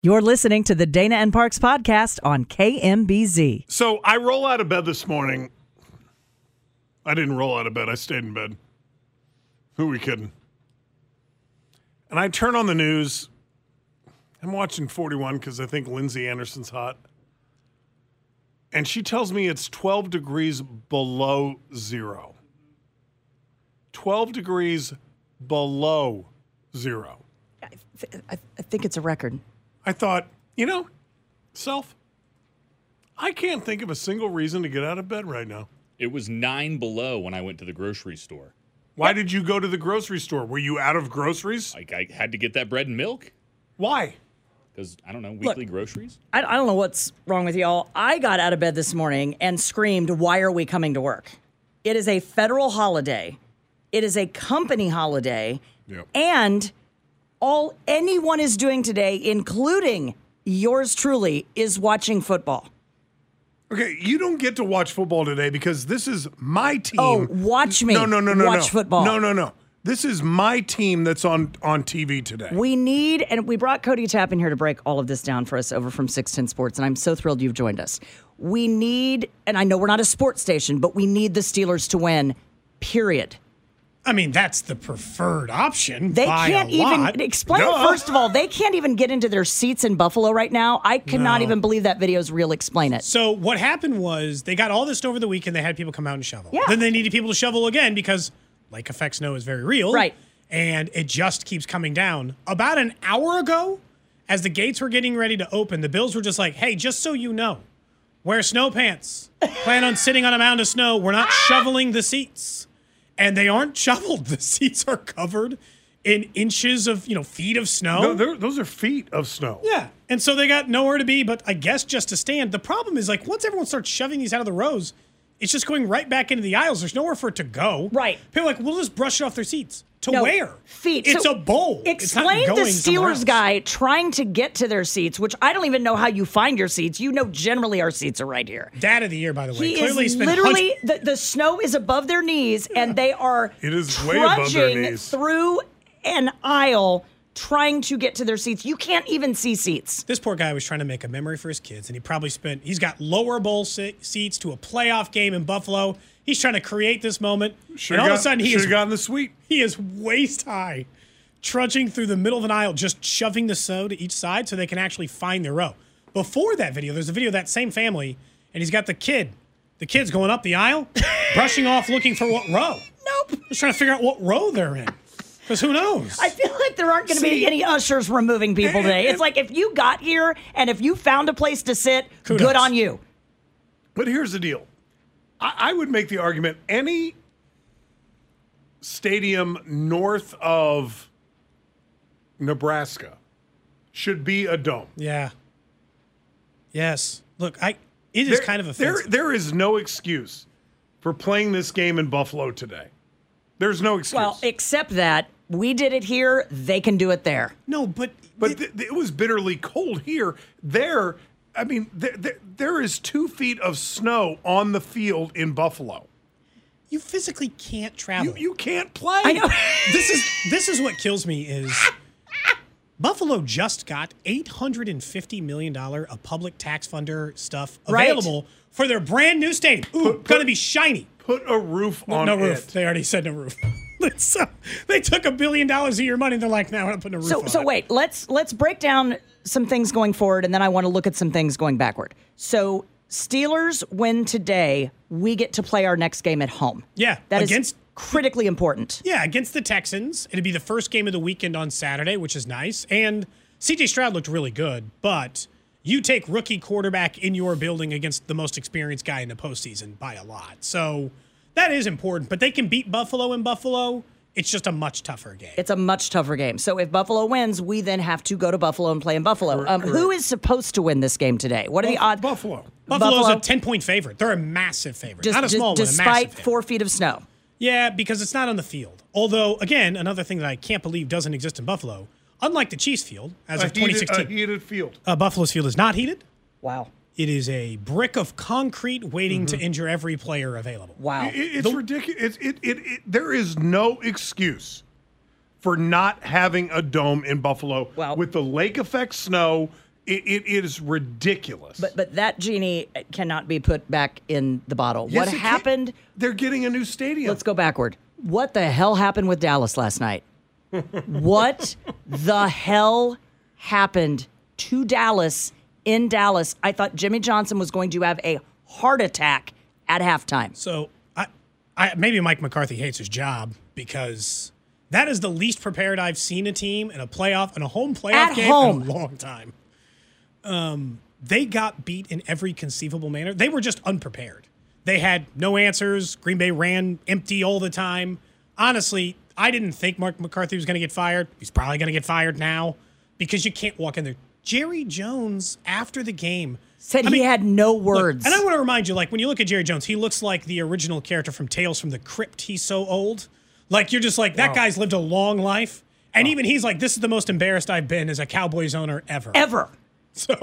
You're listening to the Dana and Parks podcast on KMBZ. So I roll out of bed this morning. I didn't roll out of bed. I stayed in bed. Who are we kidding? And I turn on the news. I'm watching 41 because I think Lindsay Anderson's hot. And she tells me it's 12 degrees below zero. 12 degrees below zero. I, I think it's a record. I thought, you know, self, I can't think of a single reason to get out of bed right now. It was nine below when I went to the grocery store. Why did you go to the grocery store? Were you out of groceries? Like I had to get that bread and milk Why? because I don't know weekly groceries. I, I don't know what's wrong with y'all. I got out of bed this morning and screamed, Why are we coming to work? It is a federal holiday, it is a company holiday, Yep. and all anyone is doing today, including yours truly, is watching football. Okay, you don't get to watch football today because this is my oh, team. Oh, watch me No, no, no, no, watch no. football. No, no, no. This is my team that's on on TV today. We need, and we brought Cody Tapp in here to break all of this down for us over from 610 Sports, and I'm so thrilled you've joined us. We need, and I know we're not a sports station, but we need the Steelers to win, period. I mean, that's the preferred option. They can't even lot. explain. Duh. First of all, they can't even get into their seats in Buffalo right now. I cannot No. even believe that video is real. Explain it. So what happened was they got all this over the weekend. They had people come out and shovel. Yeah. Then they needed people to shovel again because lake effect snow is very real. Right. And it just keeps coming down. About an hour ago, as the gates were getting ready to open, the Bills were just like, "Hey, just so you know, wear snow pants. Plan on sitting on a mound of snow. We're not ah! shoveling the seats." And they aren't shoveled. The seats are covered in inches of, you know, feet of snow. No, those are feet of snow. Yeah. And so they got nowhere to be, but I guess just to stand. The problem is like once everyone starts shoving these out of the rows, it's just going right back into the aisles. There's nowhere for it to go. Right. People are like, we'll just brush it off their seats. To No, where? Feet. It's So a bowl. It's not Explain the going Steelers guy trying to get to their seats, which I don't even know how you find your seats. You know, generally our seats are right here. Dad of the year, by the way. He Clearly is spent literally hundreds- the, the snow is above their knees, and they are It is way above their trudging knees. through an aisle trying to get to their seats. You can't even see seats. This poor guy was trying to make a memory for his kids, and he probably spent. He's got lower bowl se- seats to a playoff game in Buffalo. He's trying to create this moment, and all of a sudden he should is have gotten the suite. He is waist high, trudging through the middle of an aisle, just shoving the snow to each side so they can actually find their row. Before that video, there's a video of that same family, and he's got the kid. The kid's going up the aisle, brushing off, looking for what row. Nope. He's trying to figure out what row they're in. Because who knows? I feel like there aren't going to be any ushers removing people today. It's like if you got here and if you found a place to sit, Kudos. good on you. But here's the deal. I, I would make the argument any stadium north of Nebraska should be a dome. yeah. Yes. Look, I. It is kind of a there, offensive. there is no excuse for playing this game in Buffalo today. There's no excuse. Well, except that we did it here, they can do it there. no, but but th- th- it was bitterly cold here. There, I mean, th- th- there is two feet of snow on the field in Buffalo. you physically can't travel. You, you can't play. I know. this is this is what kills me is Buffalo just got eight hundred and fifty million dollar of public tax funder stuff Right. available for their brand new stadium. Ooh, Put- gonna be shiny. Put a roof No, on no it. roof. They already said no roof. so, they took a billion dollars of your money. And they're like, now we're not putting a roof So on so it." wait, let's let's break down some things going forward and then I want to look at some things going backward. So Steelers win today, we get to play our next game at home. Yeah, That is against- critically important. Yeah, against the Texans. It'd be the first game of the weekend on Saturday, which is nice. And CJ Stroud looked really good, but you take rookie quarterback in your building against the most experienced guy in the postseason by a lot. So that is important. But they can beat Buffalo in Buffalo It's just a much tougher game. It's a much tougher game. So if Buffalo wins, we then have to go to Buffalo and play in Buffalo. Um, who is supposed to win this game today? What are the odds? Buffalo. Buffalo's Buffalo- a 10 point favorite. They're a massive favorite. Just, Not a just- small one, a despite massive favorite. four feet of snow. Yeah, because it's not on the field. Although, again, another thing that I can't believe doesn't exist in Buffalo, unlike the Chiefs field as A of heated, 2016, a heated field. uh, Buffalo's field is not heated. Wow. It is a brick of concrete waiting to mm-hmm. injure every player available. Wow. It, it's ridiculous. It, it, it, it, there is no excuse for not having a dome in Buffalo Well- with the lake effect snow. It, it, it is ridiculous. But but that genie cannot be put back in the bottle. Yes, what it can. happened? They're getting a new stadium. Let's go backward. What the hell happened with Dallas last night? what the hell happened to Dallas in Dallas? I thought Jimmy Johnson was going to have a heart attack at halftime. So, I, I maybe Mike McCarthy hates his job because that is the least prepared I've seen a team in a playoff in a home playoff At game home. in a long time. Um, they got beat in every conceivable manner. They were just unprepared. They had no answers. Green Bay ran empty all the time. Honestly, I didn't think Mark McCarthy was going to get fired. He's probably going to get fired now because you can't walk in there. Jerry Jones, after the game, Said I he mean, had no Look, words. and I want to remind you, like when you look at Jerry Jones, he looks like the original character from Tales from the Crypt. He's so old. Like you're just like that guy's lived a long life, and even he's like, this is the most embarrassed I've been as a Cowboys owner ever. Ever. So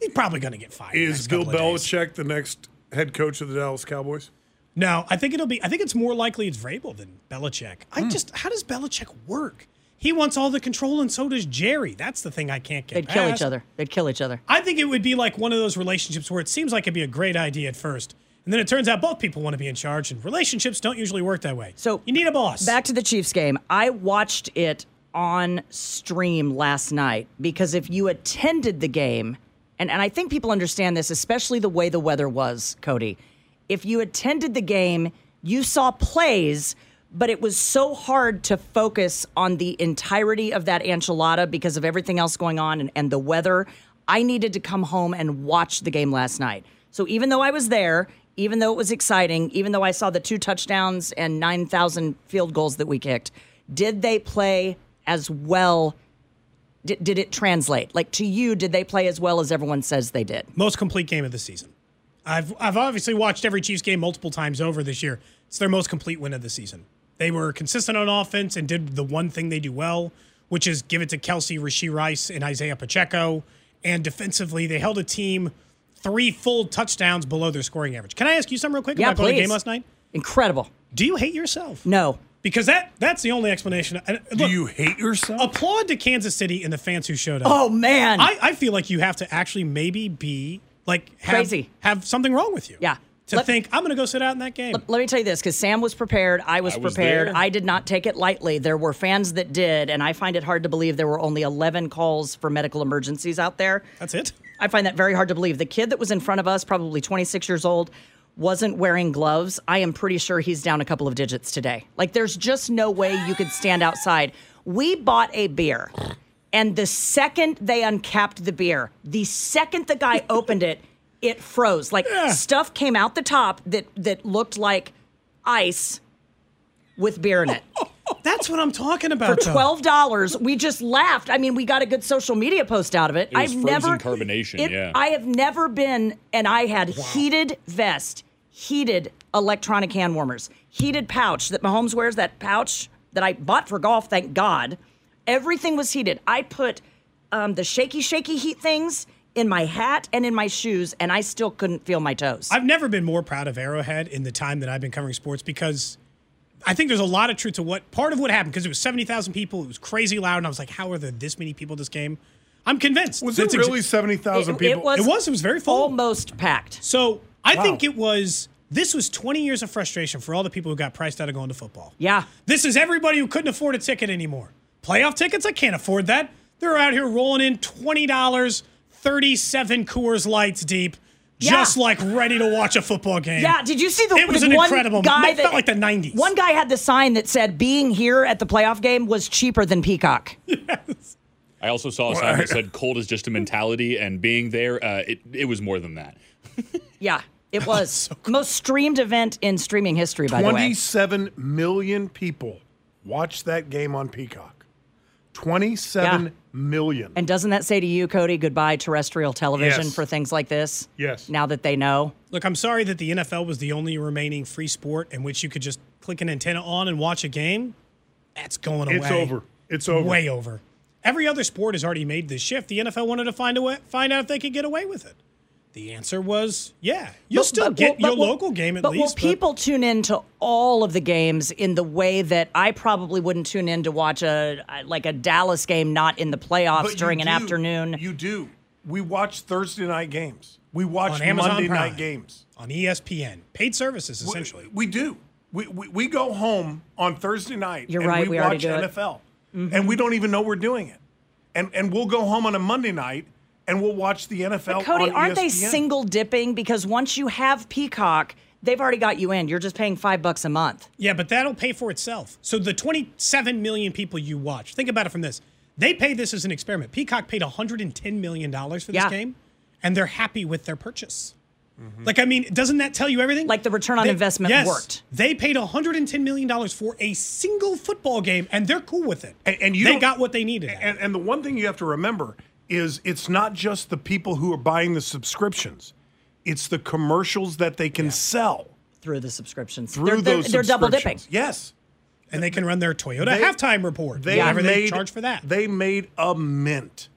he's probably going to get fired. Is Bill couple days. Belichick the next head coach of the Dallas Cowboys? No, I think it'll be. I think it's more likely it's Vrabel than Belichick. I hmm. just, how does Belichick work? He wants all the control, and so does Jerry. That's the thing I can't get. They'd kill each other. They'd kill each other. I think it would be like one of those relationships where it seems like it'd be a great idea at first, and then it turns out both people want to be in charge, and relationships don't usually work that way. So, you need a boss. Back to the Chiefs game. I watched it on stream last night because if you attended the game, and, and I think people understand this, especially the way the weather was, Cody. If you attended the game, you saw plays, but it was so hard to focus on the entirety of that enchilada because of everything else going on and, and the weather. I needed to come home and watch the game last night. So even though I was there, even though it was exciting, even though I saw the two touchdowns and 9,000 field goals that we kicked, did they play as well? Did, did it translate? Like to you, did they play as well as everyone says they did? Most complete game of the season. I've I've obviously watched every Chiefs game multiple times over this year. It's their most complete win of the season. They were consistent on offense and did the one thing they do well, which is give it to Kelce, Rashee Rice, and Isaiah Pacheco. And defensively, they held a team three full touchdowns below their scoring average. Can I ask you something real quick Yeah, about going to the please. game last night? Incredible. Do you hate yourself? No. Because that that's the only explanation. And, Do you hate yourself? applaud to Kansas City and the fans who showed up. Oh man. I, I feel like you have to actually maybe be like have, Crazy. have something wrong with you. Yeah. To Let- think I'm going to go sit out in that game. Let me tell you this because Sam was prepared. I was I was prepared. there. I did not take it lightly. There were fans that did, and I find it hard to believe there were only 11 calls for medical emergencies out there. That's it. I find that very hard to believe. The kid that was in front of us, probably 26 years old, wasn't wearing gloves. I am pretty sure he's down a couple of digits today. Like, there's just no way you could stand outside. We bought a beer, and the second they uncapped the beer, the second the guy opened it, it froze. Like, stuff came out the top that, that looked like ice with beer in it. That's what I'm talking about. For twelve dollars, we just laughed. I mean, we got a good social media post out of it. It was I've frozen never carbonation, it- yeah. I have never been, and I had heated vest, heated electronic hand warmers, heated pouch that Mahomes wears. That pouch that I bought for golf. Thank God, everything was heated. I put um, the shaky, shaky heat things in my hat and in my shoes, and I still couldn't feel my toes. I've never been more proud of Arrowhead in the time that I've been covering sports because I think there's a lot of truth to what part of what happened because it was 70,000 people. It was crazy loud. And I was like, how are there this many people at this game? I'm convinced. was it That's exa- really 70,000 people? it was- It was. It was very full. almost packed. So I Wow. think it was. This was 20 years of frustration for all the people who got priced out of going to football. Yeah. This is everybody who couldn't afford a ticket anymore. Playoff tickets, I can't afford that. They're out here rolling in twenty dollars, thirty-seven Coors Lights deep, just Yeah. like ready to watch a football game. Yeah, did you see the, It was the an one incredible. guy It that felt like the 90s. One guy had the sign that said being here at the playoff game was cheaper than Peacock. Yes. I also saw a sign that said "cold is just a mentality," and being there, uh, it it was more than that. Yeah, it was most streamed event in streaming history by the way. 27 million people watched that game on Peacock. Twenty-seven Yeah. Million. And doesn't that say to you, Cody, goodbye terrestrial television Yes. for things like this? Yes. Now that they know. Look, I'm sorry that the NFL was the only remaining free sport in which you could just click an antenna on and watch a game. That's going away. it's over. It's over. Way over. Every other sport has already made this shift. The NFL wanted to find a way, find out if they could get away with it. The answer was, yeah, you'll But- still but get will- your but local game at but least. will people tune in to all of the games in the way that I probably wouldn't tune in to watch a like a Dallas game not in the playoffs But you during an afternoon? You do. We watch Thursday night games. We watch On Monday Prime. night games. on ESPN, paid services essentially. We, do. We, we, we go home on Thursday night You're and right, we, we watch do it. Mm-hmm. NFL. And we don't even know we're doing it. And and we'll go home on a Monday night and we'll watch the NFL Cody, on E aren't they single dipping? Because once you have Peacock, they've already got you in. You're just paying five bucks a month. Yeah, but that'll pay for itself. So the 27 million people you watch, think about it from this. They paid this as an experiment. Peacock paid 110 million dollars for this Yeah. game, and they're happy with their purchase. Mm-hmm. Like, I mean, doesn't that tell you everything? Like the return on They- investment yes, worked. They paid 110 million dollars for a single football game, and they're cool with it. And, and you they got what they needed. And, and the one thing you have to remember is it's not just the people who are buying the subscriptions; it's the commercials that they can sell Through the subscriptions. through they're, they're, those. they're double dipping. Yes, and they can run their Toyota They- halftime report. they whatever they made charge for that. They made a mint.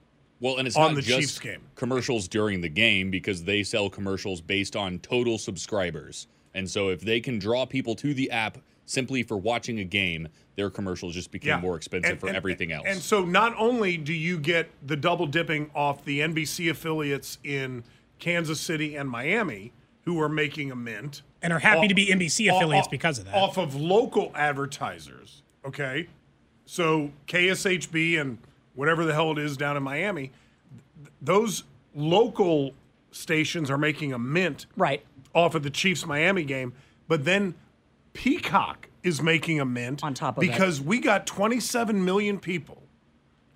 Well, and it's on not the just Chiefs game. commercials during the game because they sell commercials based on total subscribers. And so if they can draw people to the app simply for watching a game, their commercials just became more expensive And- for and- everything else. And so not only do you get the double dipping off the NBC affiliates in Kansas City and Miami, who are making a mint And are happy off- to be NBC affiliates off- because of that. Off of local advertisers, okay? So KSHB and whatever the hell it is down in Miami, th- those local stations are making a mint Right. off of the Chiefs Miami game, but then Peacock is making a mint On top of that. because we got 27 million people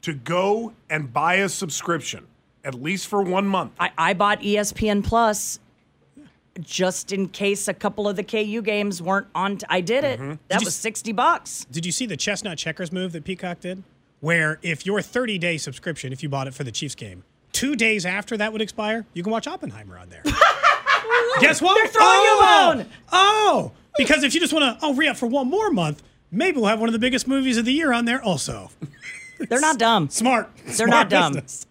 to go and buy a subscription at least for one month. I, I bought ESPN Plus just in case a couple of the KU games weren't on. T- I did it. Mm-hmm. That you was s- 60 bucks. Did you see the chestnut checkers move that Peacock did? Where if your 30 day subscription, if you bought it for the Chiefs game, two days after that would expire, you can watch Oppenheimer on there. Guess what? They're throwing you a oh, bone. Oh, because if you just want to, oh, re up for one more month, maybe we'll have one of the biggest movies of the year on there also. They're not dumb. Smart. They're Smart not dumb. business.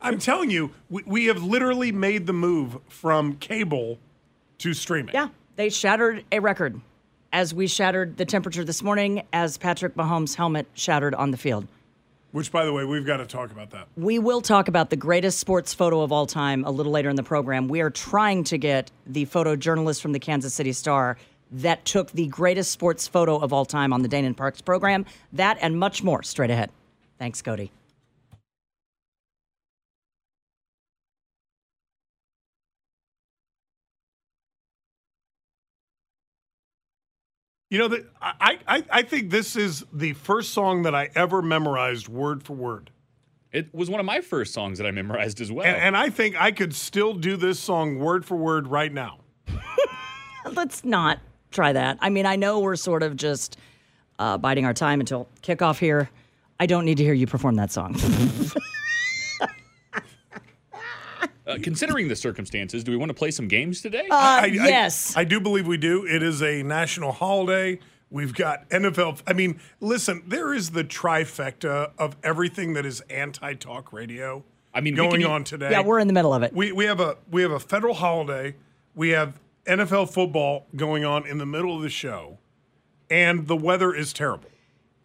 I'm telling you, we, we have literally made the move from cable to streaming. Yeah, they shattered a record as we shattered the temperature this morning as Patrick Mahomes' helmet shattered on the field. Which, by the way, we've got to talk about that. We will talk about the greatest sports photo of all time a little later in the program. We are trying to get the photojournalist from the Kansas City Star that took the greatest sports photo of all time on the Dana and Parks program. That and much more straight ahead. Thanks, Cody. You know, that I, I, I think this is the first song that I ever memorized word for word. it was one of my first songs that I memorized as well. And, and I think I could still do this song word for word right now. Let's not try that. I mean, I know we're sort of just uh, biding our time until kickoff here. I don't need to hear you perform that song. Uh, considering the circumstances, do we want to play some games today? Uh, I, I- yes. I, do believe we do. It is a national holiday. We've got NFL. I mean, listen, there is the trifecta of everything that is anti-talk radio. I mean, going can on today. yeah, we're in the middle of it. we we have a we have a federal holiday. We have NFL football going on in the middle of the show, and the weather is terrible.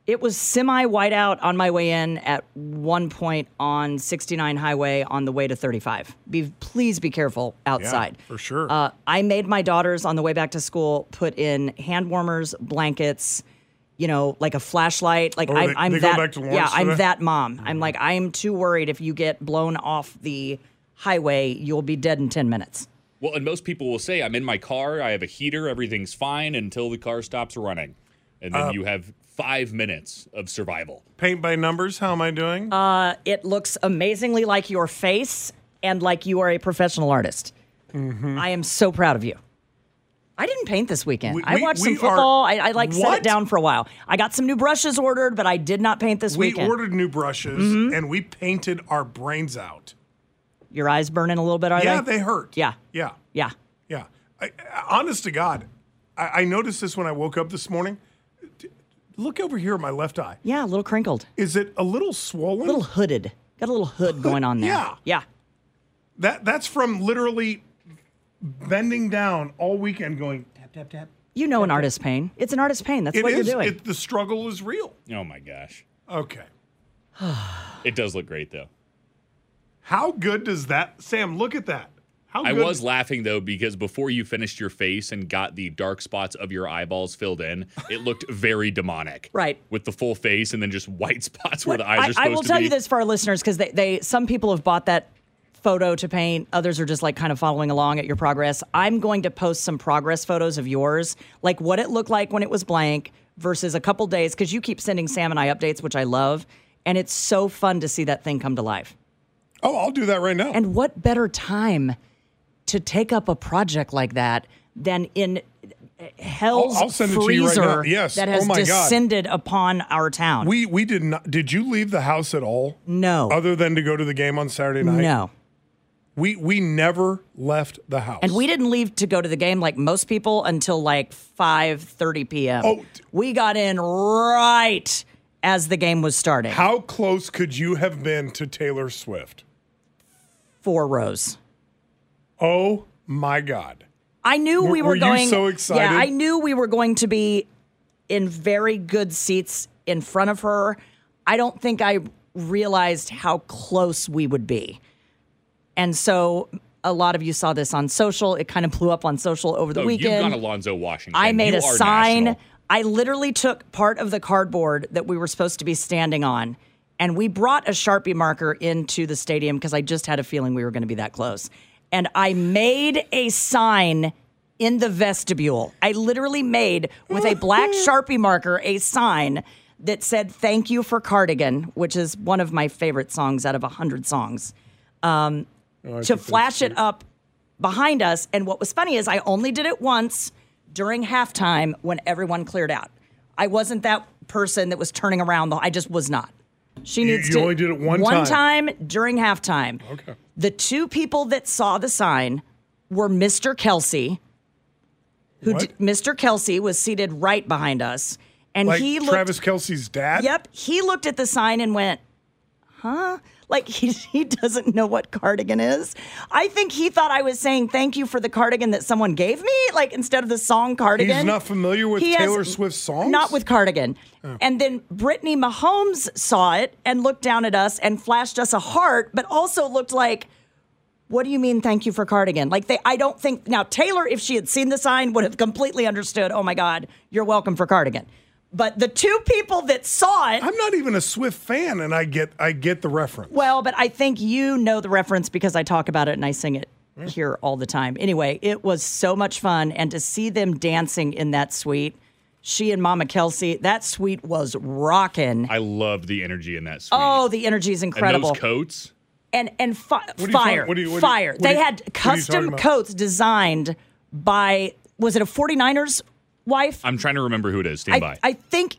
It was semi whiteout on my way in at one point on 69 highway on the way to 35. Be please be careful outside. for sure. Uh, I made my daughters on the way back to school put in hand warmers, blankets, you know, like a flashlight. Like Oh, I'm, they- I'm they that. back to Lawrence yeah, I'm today? that mom. I'm like I am too worried if you get blown off the highway, you'll be dead in 10 minutes. Well, and most people will say, I'm in my car, I have a heater, everything's fine until the car stops running. And Uh, then you have five minutes of survival. Paint by numbers. How am I doing? Uh, It looks amazingly like your face and like you are a professional artist. Mm-hmm. I am so proud of you. I didn't paint this weekend. We- I watched we some are- football. I, I like set it down for a while. I got some new brushes ordered, but I did not paint this We weekend. We ordered new brushes Mm-hmm. and we painted our brains out. Your eyes burning a little bit, are yeah, they? they hurt. Yeah. Yeah. Yeah. Yeah. I, I- honest to God, I, I noticed this when I woke up this morning. D- Look over here at my left eye. Yeah, a little crinkled, Is it a little swollen? a little hooded. Got a little hood going on there. yeah. Yeah. That that's from literally bending down all weekend, going tap tap tap. You know an artist pain. It's an artist's pain. That's It what is. you're doing. It, the struggle is real. Oh my gosh. Okay. It does look great though. How good does that, Sam? Look at that. How I good- was laughing though because before you finished your face and got the dark spots of your eyeballs filled in, it looked very demonic. Right. With the full face and then just white spots where the eyes I, are supposed I will tell be. you this for our listeners because they, they some people have bought that photo to paint others are just like kind of following along at your progress i'm going to post some progress photos of yours like what it looked like when it was blank versus a couple days because you keep sending sam and i updates which i love and it's so fun to see that thing come to life Oh, I'll do that right now. and what better time to take up a project like that than in hell's I'll send it to you right freezer now. Yes. that Oh has God. descended upon our town we we did not. Did you leave the house at all? no Other than to go to the game on Saturday night? no We we never left the house. And we didn't leave to go to the game like most people until like 5:30 p.m. Oh, we got in right as the game was starting. How close could you have been to Taylor Swift? Four rows. Oh my God. I knew we Were- were, were you going. so excited? Yeah, I knew we were going to be in very good seats in front of her. I don't think I realized how close we would be, and so a lot of you saw this on social. It kind of blew up on social over the oh, weekend. you've gone Alonzo Washington. I made You a sign. national. I literally took part of the cardboard that we were supposed to be standing on, and we brought a Sharpie marker into the stadium because I just had a feeling we were going to be that close. And I made a sign in the vestibule. I literally made with a black Sharpie marker a sign that said "Thank you for Cardigan," which is one of my favorite songs out of a hundred songs um, Oh, to flash it up behind us. And what was funny is I only did it once during halftime when everyone cleared out. I wasn't that person that was turning around. The, I just was not. She needs you to. only did it one one time. time during halftime. Okay. The two people that saw the sign were Mr. Kelce, who What? d- Mr. Kelce was seated right behind us, and Like he looked. Travis Kelce's dad? Yep. He looked at the sign and went, huh? Like he, he doesn't know what cardigan is. I think he thought I was saying thank you for the cardigan that someone gave me, like instead of the song cardigan. He's not familiar with He Taylor Swift's songs? Not with cardigan. Oh. And then Brittany Mahomes saw it and looked down at us and flashed us a heart, but also looked like, what do you mean thank you for cardigan? Like they I don't think now Taylor, if she had seen the sign, would have completely understood, oh my God, you're welcome for cardigan. But the two people that saw it I'm not even a Swift fan, and I get I get the reference. well, but I think you know the reference because I talk about it and I sing it hmm? here all the time. Anyway, it was so much fun. And to see them dancing in that suite, she and Mama Kelce, that suite was rocking. I loved the energy in that suite. Oh, the energy is and incredible. those coats. and and fi- are you fire, talking- what are you- what are you- fire. what are they you- had what are you custom talking about? coats designed by was it a 49ers wife? I'm trying to remember who it is. Stand I, by. I think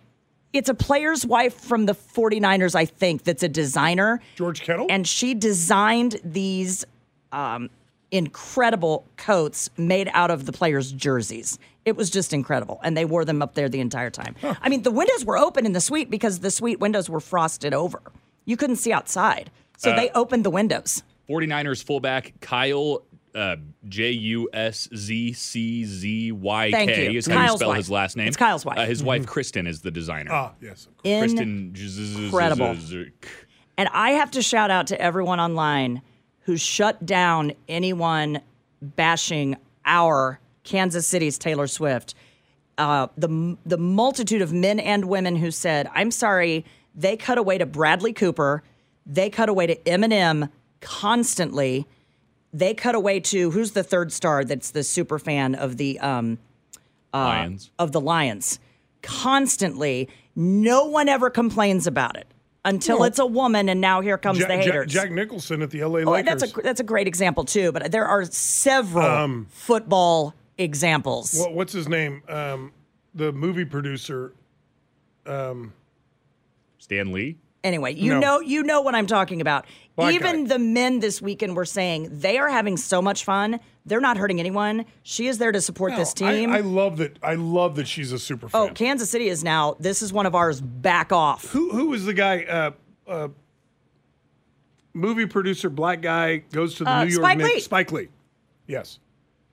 it's a player's wife from the 49ers, I think, that's a designer. George Kittle? And she designed these um, incredible coats made out of the players' jerseys. It was just incredible. And they wore them up there the entire time. I mean, the windows were open in the suite because the suite windows were frosted over. You couldn't see outside. So Uh, they opened the windows. 49ers fullback Kyle uh, J U S Z C Z Y Thank K you. is how Kyle's you spell wife. his last name. It's Kyle's wife. Uh, his wife Kristin is the designer. ah, yes. of course. In- Kristin incredible. And I have to shout out to everyone online who shut down anyone bashing our Kansas City's Taylor Swift. Uh, the the multitude of men and women who said, "I'm sorry," they cut away to Bradley Cooper, they cut away to Eminem constantly. They cut away to who's the third star that's the super fan of the um, Lions. of the Lions constantly. No one ever complains about it until No. it's a woman, and now here comes Ja- the Ja- haters. Jack Nicholson at the LA Oh, Lakers. that's a that's a great example too. But there are several Um, football examples. What, what's his name? Um, the movie producer. Stan Lee. Anyway, you No. know you know what I'm talking about. Black Even guy. the men this weekend were saying they are having so much fun. They're not hurting anyone. She is there to support this No, I- team. I, love that. I love that she's a super fan. oh, Kansas City is now. This is one of ours. Back off. Who who was the guy? Uh, uh, movie producer, black guy, goes to the Uh, New York Spike Knicks. Lee. Spike Lee. Yes.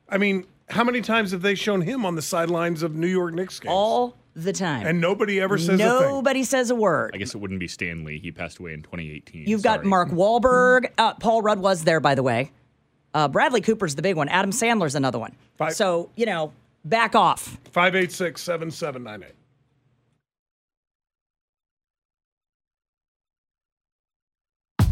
I mean, how many times have they shown him on the sidelines of New York Knicks games? All the time. and nobody ever says a thing. Nobody says a word. I guess it wouldn't be Stan Lee. He passed away in 2018. You've got Mark Wahlberg. Uh, Paul Rudd was there, by the way. Uh, Bradley Cooper's the big one. Adam Sandler's another one. Five- So, you know, back off. 586 7798.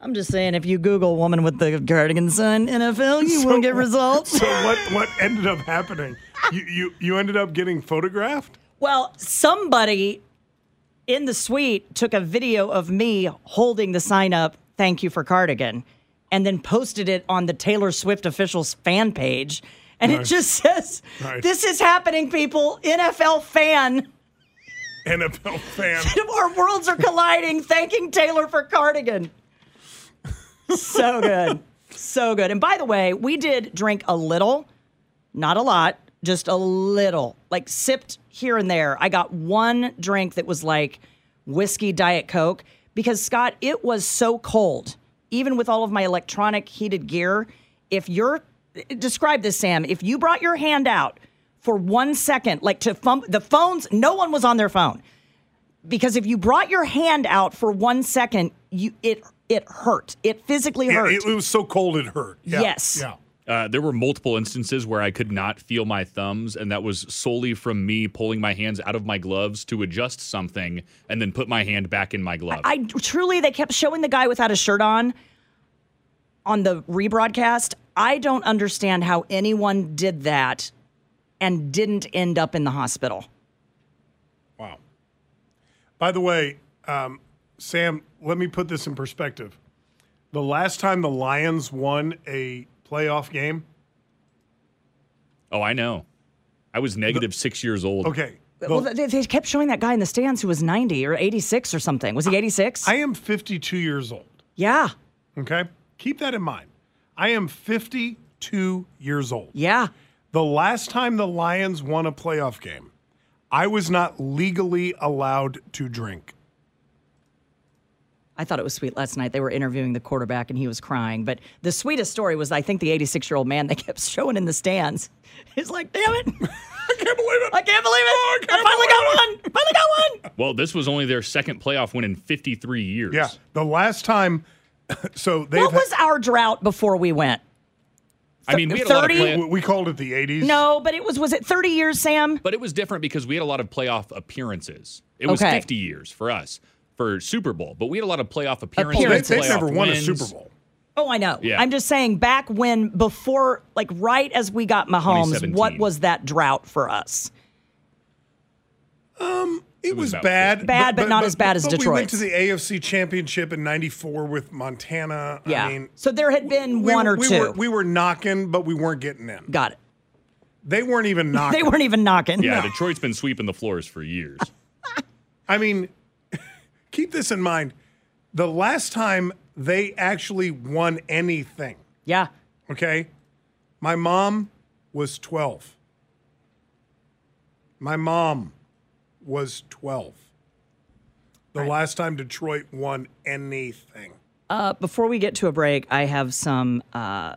I'm just saying, if you Google woman with the cardigan son NFL, you won't get results. So what what ended up happening? You you you ended up getting photographed? Well, somebody in the suite took a video of me holding the sign up, thank you for cardigan, and then posted it on the Taylor Swift official's fan page. And it just says, Nice. This is happening, people. NFL fan. NFL fan. Our worlds are colliding, thanking Taylor for cardigan. So good. So good. And by the way, we did drink a little, not a lot, just a little, like sipped here and there. I got one drink that was like whiskey Diet Coke because, Scott, it was so cold, even with all of my electronic heated gear. If you're, describe this, Sam, if you brought your hand out for one second, like to phone, the phones, no one was on their phone because if you brought your hand out for one second, you it it hurt. It physically hurt. it, it was so cold it hurt. Yeah, Yes. Yeah. Uh, there were multiple instances where I could not feel my thumbs, and that was solely from me pulling my hands out of my gloves to adjust something and then put my hand back in my glove. I truly, they kept showing the guy without a shirt on on the rebroadcast. I don't understand how anyone did that and didn't end up in the hospital. Wow. By the way, um, Sam, let me put this in perspective. The last time the Lions won a playoff game, oh, I know. I was negative six years old. okay. the- well, they, they kept showing that guy in the stands who was 90 or 86 or something. Was he 86? I am 52 years old. yeah. Okay. Keep that in mind. I am 52 years old. Yeah. The last time the Lions won a playoff game, I was not legally allowed to drink. I thought it was sweet last night. They were interviewing the quarterback and he was crying. But the sweetest story was, I think, the 86 year old man they kept showing in the stands. He's like, damn it. I can't believe it. I can't believe it. Oh, I I, can't finally got one. Finally got one. Well, this was only their second playoff win in 53 years. Yeah. The last time, so they've What was our drought before we went? I mean, we had a lot of 30? play- we, we called it the 80s. No, but it was, was it 30 years, Sam? But it was different because we had a lot of playoff appearances. It was Okay. 50 years for us for Super Bowl, but we had a lot of playoff appearances. Well, they, Appearances. they've playoff never won a. Super Bowl. Oh, I know. Yeah. I'm just saying, back when, before, like right as we got Mahomes, what was that drought for us? Um, It, was was, bad. Bad, but not as bad as but We went to the AFC Championship in 94 with Montana. Yeah. I mean, so there had been we, one or we two. Were, we were knocking, but we weren't getting in. got it. They weren't even knocking. They weren't even knocking. Yeah, Detroit's been sweeping the floors for years. I mean, keep this in mind. The last time they actually won anything, Yeah. okay? My mom was 12. My mom was 12. The last time Detroit won anything. Uh, before we get to a break, I have some uh,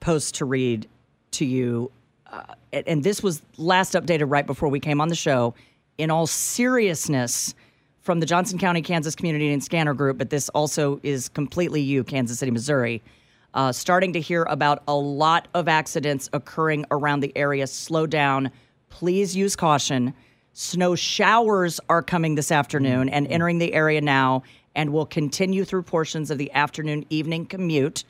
posts to read to you. Uh, and, and this was last updated right before we came on the show. In all seriousness, from the Johnson County, Kansas Community and Scanner Group, but this also is completely you, Kansas City, Missouri. Uh, starting to hear about a lot of accidents occurring around the area. Slow down. Please use caution. Snow showers are coming this afternoon and entering the area now and will continue through portions of the afternoon evening commute.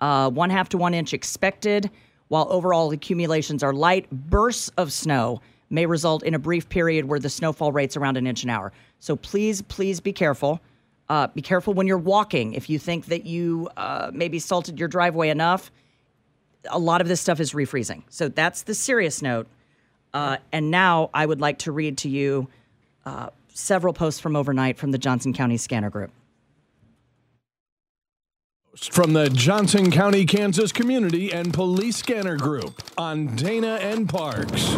Uh, one half to one inch expected, while overall accumulations are light. Bursts of snow may result in a brief period where the snowfall rate's around an inch an hour. So please, please be careful. Uh, be careful when you're walking. If you think that you uh, maybe salted your driveway enough, a lot of this stuff is refreezing. So that's the serious note. Uh, and now I would like to read to you uh, several posts from overnight from the Johnson County Scanner Group. From the Johnson County, Kansas Community and Police Scanner Group on Dana and Parks.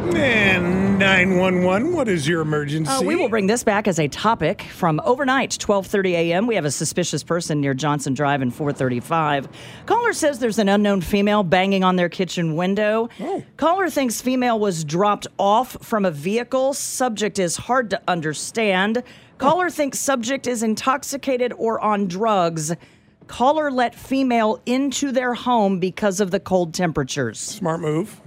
Man, 911, what is your emergency? Uh, we will bring this back as a topic from overnight, 12:30 a.m. We have a suspicious person near Johnson Drive in 435. Caller says there's an unknown female banging on their kitchen window. Caller thinks female was dropped off from a vehicle. Subject is hard to understand. Caller thinks subject is intoxicated or on drugs. Caller let female into their home because of the cold temperatures. Smart move.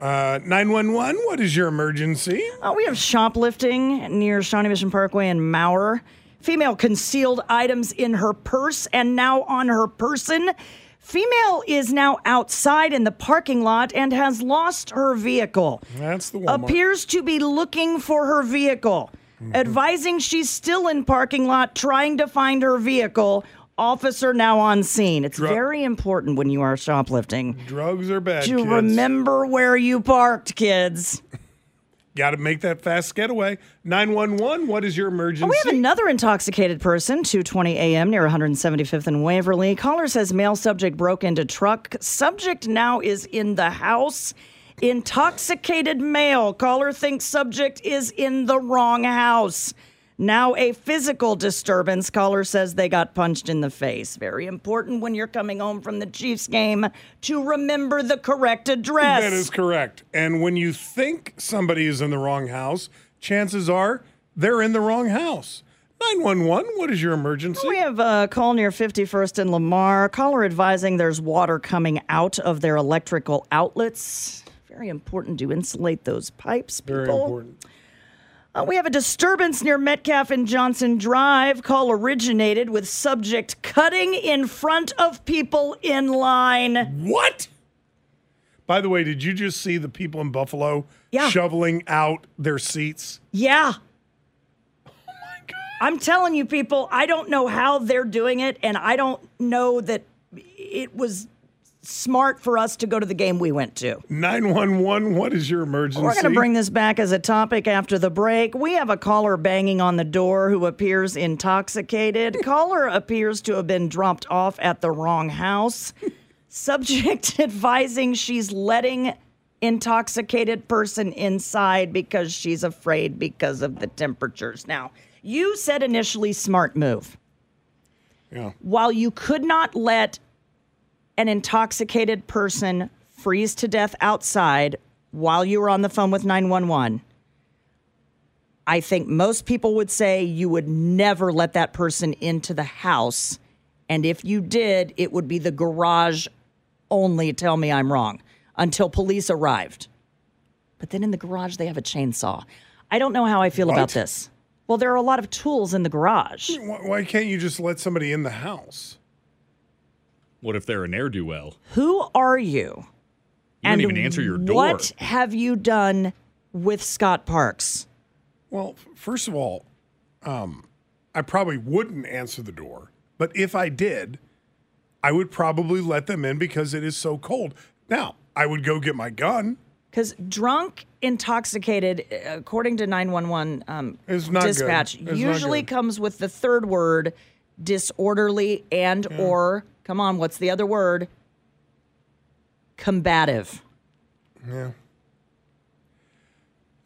Uh, 911, what is your emergency? Uh, we have shoplifting near Shawnee Mission Parkway in Maurer. Female concealed items in her purse and now on her person. Female is now outside in the parking lot and has lost her vehicle. That's the one. Appears to be looking for her vehicle. Advising she's still in parking lot trying to find her vehicle. Officer now on scene. It's Dru- very important when you are shoplifting Drugs are bad. to kids. remember where you parked, kids. Got to make that fast getaway. 911, what is your emergency? Oh, We have another intoxicated person, 2:20 a.m. near 175th and Waverly. Caller says male subject broke into truck. Subject now is in the house. Intoxicated male. Caller thinks subject is in the wrong house. Now a physical disturbance. Caller says they got punched in the face. Very important when you're coming home from the Chiefs game to remember the correct address. That is correct. And when you think somebody is in the wrong house, chances are they're in the wrong house. 911, what is your emergency? We have a call near 51st and Lamar. Caller advising there's water coming out of their electrical outlets. Very important to insulate those pipes. People. Very important. Uh, we have a disturbance near Metcalf and Johnson Drive. Call originated with subject cutting in front of people in line. What? By the way, did you just see the people in Buffalo Yeah. shoveling out their seats? Yeah. Oh my God. I'm telling you, people, I don't know how they're doing it, and I don't know that it was smart for us to go to the game we went to. 911, what is your emergency? We're going to bring this back as a topic after the break. We have a caller banging on the door who appears intoxicated. caller appears to have been dropped off at the wrong house. Subject advising she's letting intoxicated person inside because she's afraid because of the temperatures. Now, you said initially smart move. Yeah. While you could not let an intoxicated person freeze to death outside while you were on the phone with 911, I think most people would say you would never let that person into the house. And if you did, it would be the garage only. Tell me I'm wrong until police arrived. But then in the garage, they have a chainsaw. I don't know how I feel about this. Well, there are a lot of tools in the garage. Why can't you just let somebody in the house? What if they're a ne'er do well? Who are you? You didn't even answer your door. What have you done with Scott Parks? Well, first of all, um, I probably wouldn't answer the door. But if I did, I would probably let them in because it is so cold. Now, I would go get my gun. Because drunk, intoxicated, uh, according to 911 um, It's not good. dispatch, usually comes with the third word, disorderly and or, come on, what's the other word? Combative. Yeah.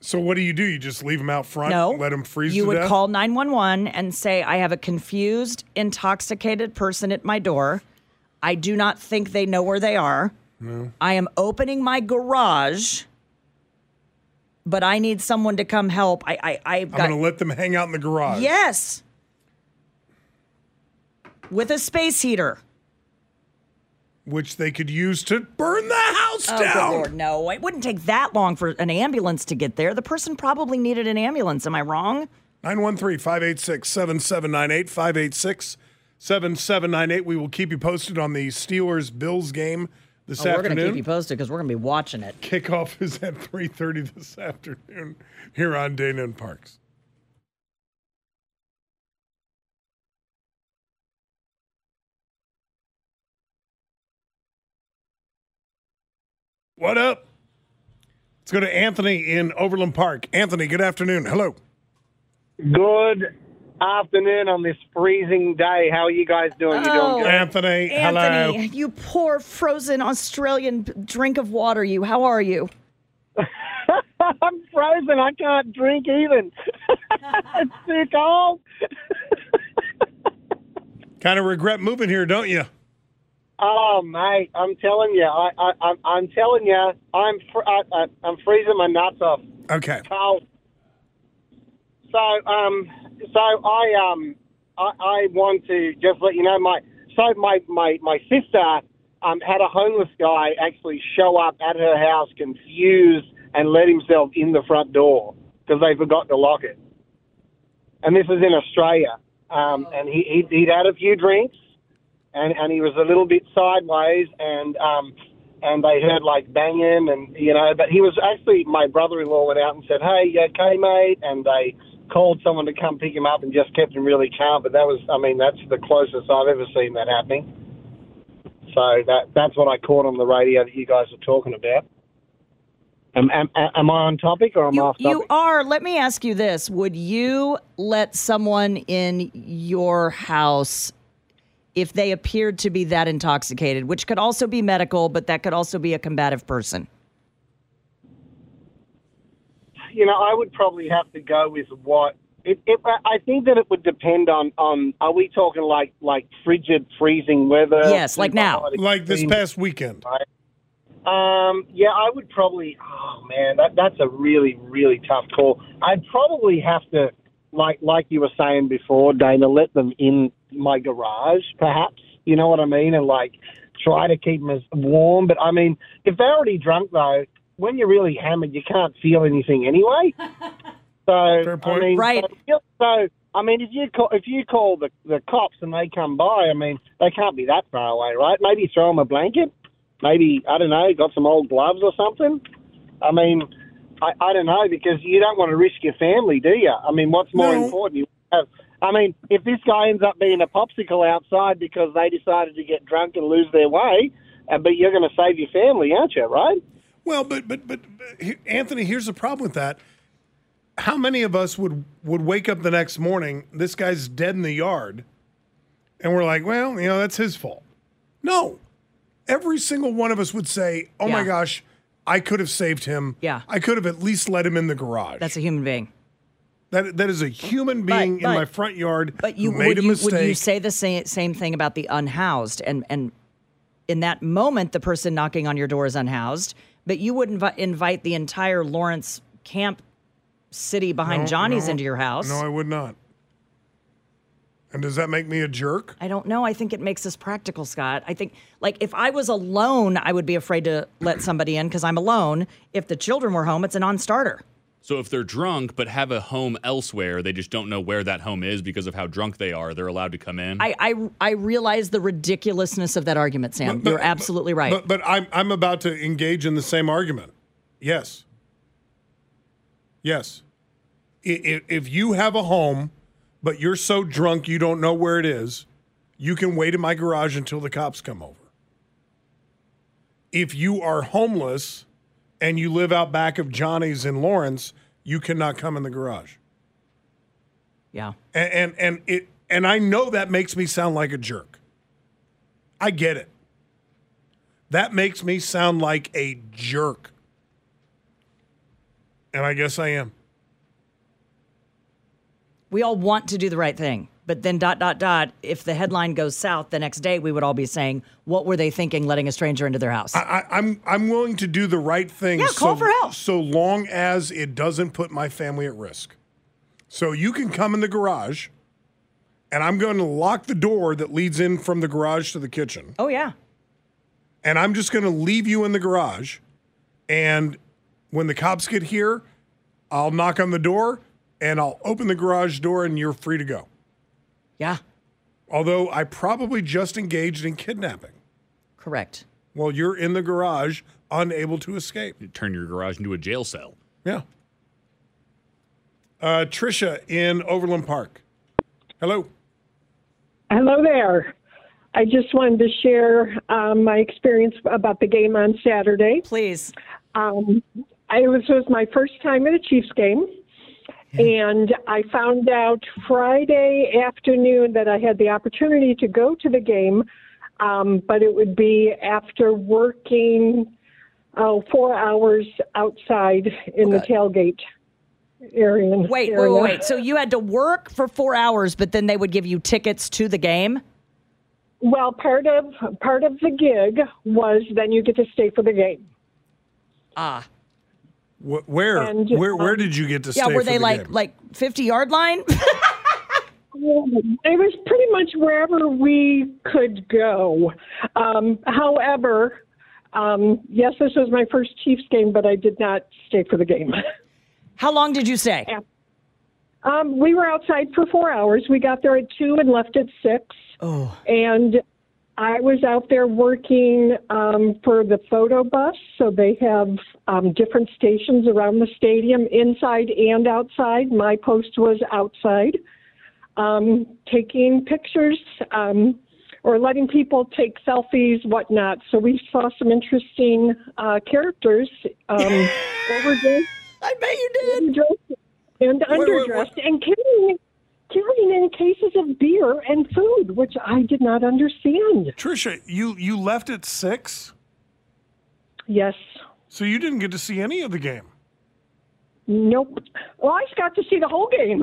So what do you do? You just leave them out front? No. Let them freeze You to would death? call 911 and say, I have a confused, intoxicated person at my door. I do not think they know where they are. I am opening my garage but I need someone to come help. I, I, I've I'm going to let them hang out in the garage. yes, with a space heater. Which they could use to burn the house Oh, good down. lord, no! It wouldn't take that long for an ambulance to get there. The person probably needed an ambulance. Am I wrong? 913 586 7798 586 7798. We will keep you posted on the Steelers Bills game this Oh, we're going to keep you posted because we're going to be watching it. Kickoff is at 3:30 this afternoon here on Dana and Parks. What up? Let's go to Anthony in Overland Park. Anthony, good afternoon. Hello. Good afternoon on this freezing day. How are you guys doing? You Oh. doing good? Anthony, hello. Anthony, hello. you poor frozen Australian drink of water. You, how are you? I'm frozen. I can't drink even. it's too cold. Kind of regret moving here, don't you? Oh, mate, I'm telling you. I, I, I'm, I'm telling you. I'm, fr- I, I, I'm freezing my nuts off. Okay. cold. So, um, so I, um, I, I want to just let you know my, so my, my, my sister, um, had a homeless guy actually show up at her house confused and let himself in the front door because they forgot to lock it. And this is in Australia. Um, and he, he'd, he'd had a few drinks and, and he was a little bit sideways and, um, and they heard like banging and you know but he was actually my brother-in-law went out and said hey you okay mate? And they called someone to come pick him up and just kept him really calm but that was i mean that's the closest i've ever seen that happening. So that that's what i caught on the radio that you guys were talking about. Am, am, am i on topic or am i off topic? you are. Let me ask you this: Would you let someone in your house if they appeared to be that intoxicated, which could also be medical, but that could also be a combative person? you know, I would probably have to go with what. It, it, I think that it would depend on, on. Are we talking like like frigid, freezing weather? Yes, like now. Like this past weekend. Um, yeah, I would probably. Oh man, that that's a really really tough call. I'd probably have to, like like you were saying before, Dana, let them in my garage, perhaps. You know what I mean, and like try to keep them as warm. But I mean, if they're already drunk though, when you're really hammered, you can't feel anything anyway. So Fair point. I mean, Right. So, so I mean, if you call if you call the the cops and they come by, I mean, they can't be that far away, right? Maybe throw them a blanket. Maybe I don't know, got some old gloves or something. I mean, I, I don't know because you don't want to risk your family, do you? I mean, what's more No. important? You have. I mean, if this guy ends up being a popsicle outside because they decided to get drunk and lose their way, uh, but you're going to save your family, aren't you? Right? Well, but, but but but Anthony, here's the problem with that. How many of us would would wake up the next morning? This guy's dead in the yard, and we're like, well, you know, that's his fault. No, every single one of us would say, "Oh my gosh, I could have saved him. Yeah. I could have at least let him in the garage. That's a human being. that that is a human being in but- my front yard But you made would a you, mistake. would you say the same same thing about the unhoused and and in that moment the person knocking on your door is unhoused, but you would invi- invite the entire Lawrence camp city behind No, Johnny's no, into your house. No, I would not. And does that make me a jerk? I don't know. I think it makes us practical, Scott. I think, like, if I was alone, I would be afraid to let somebody in because I'm alone. If the children were home, it's a non starter. So if they're drunk but have a home elsewhere, they just don't know where that home is because of how drunk they are. They're allowed to come in. I, I, I realize the ridiculousness of that argument, Sam. But- You're but- absolutely right. But but I'm I'm about to engage in the same argument. Yes. Yes. I- i- If you have a home, but you're so drunk you don't know where it is, you can wait in my garage until the cops come over. If you are homeless and you live out back of Johnny's in Lawrence, you cannot come in the garage. yeah. And and, and it and I know that makes me sound like a jerk. I get it. That makes me sound like a jerk. And I guess I am. We all want to do the right thing. But then dot dot dot. If the headline goes south the next day, we would all be saying, "What were they thinking, letting a stranger into their house?" I, I'm I'm willing to do the right thing. Yeah, call so, for help. So long as it doesn't put my family at risk. So you can come in the garage, and I'm going to lock the door that leads in from the garage to the kitchen, oh yeah. and I'm just going to leave you in the garage. And when the cops get here, I'll knock on the door and I'll open the garage door, and you're free to go. Yeah. Although I probably just engaged in kidnapping Correct. Well, you're in the garage, unable to escape. Turn your garage into a jail cell. Yeah. Uh, Trisha in Overland Park. Hello. Hello there. I just wanted to share um, my experience about the game on Saturday. Please. Um, I, it was, it was my first time at a Chiefs game, and I found out Friday afternoon that I had the opportunity to go to the game, um, but it would be after working oh, four hours outside in the tailgate area. Wait, wait, area. wait, wait. So you had to work for four hours, but then they would give you tickets to the game? Well, part of part of the gig was then you get to stay for the game. Ah. Wh- where? And, where? Where um, did you get to Yeah, stay? were for they the like game? like 50 yard line? It was pretty much wherever we could go. Um, however, um, yes, this was my first Chiefs game, but I did not stay for the game. How long did you stay? Um, we were outside for four hours. We got there at two and left at six. Oh. And I was out there working um, for the photo bus. So they have um, different stations around the stadium, inside and outside. My post was outside, um, taking pictures um, or letting people take selfies, whatnot. So we saw some interesting uh, characters um, overdressed, I bet you did. overdressed and wait, wait. underdressed and carrying carrying in cases of beer and food, which I did not understand. Trisha, you you left at six, Yes. so you didn't get to see any of the game. Nope. Well, I got to see the whole game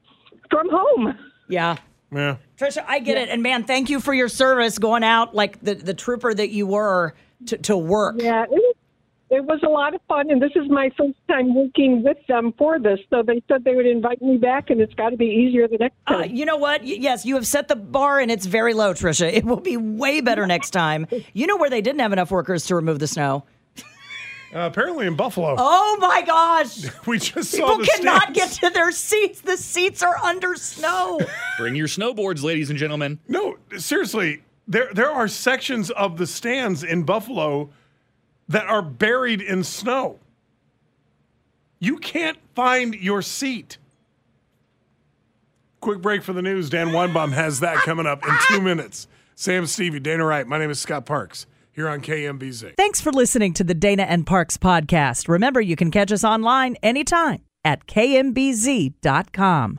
from home. Yeah. Yeah. Trisha, I get it. And man, thank you for your service going out like the, the trooper that you were to, to work. Yeah, it was, it was a lot of fun, and this is my first time working with them for this. So they said they would invite me back, and it's got to be easier the next Uh, time. you know what? Y- Yes, you have set the bar and it's very low, Trisha. It will be way better next time. You know where they didn't have enough workers to remove the snow? Uh, apparently in Buffalo, Oh my gosh. we just saw People the cannot stands. get to their seats. The seats are under snow. Bring your snowboards, ladies and gentlemen. No, seriously, there there are sections of the stands in Buffalo that are buried in snow. You can't find your seat. Quick break for the news. Dan Weinbaum has that coming up in two minutes. Sam Stevie, Dana Wright. My name is Scott Parks here on KMBZ. Thanks for listening to the Dana and Parks podcast. Remember, you can catch us online anytime at kmbz.com.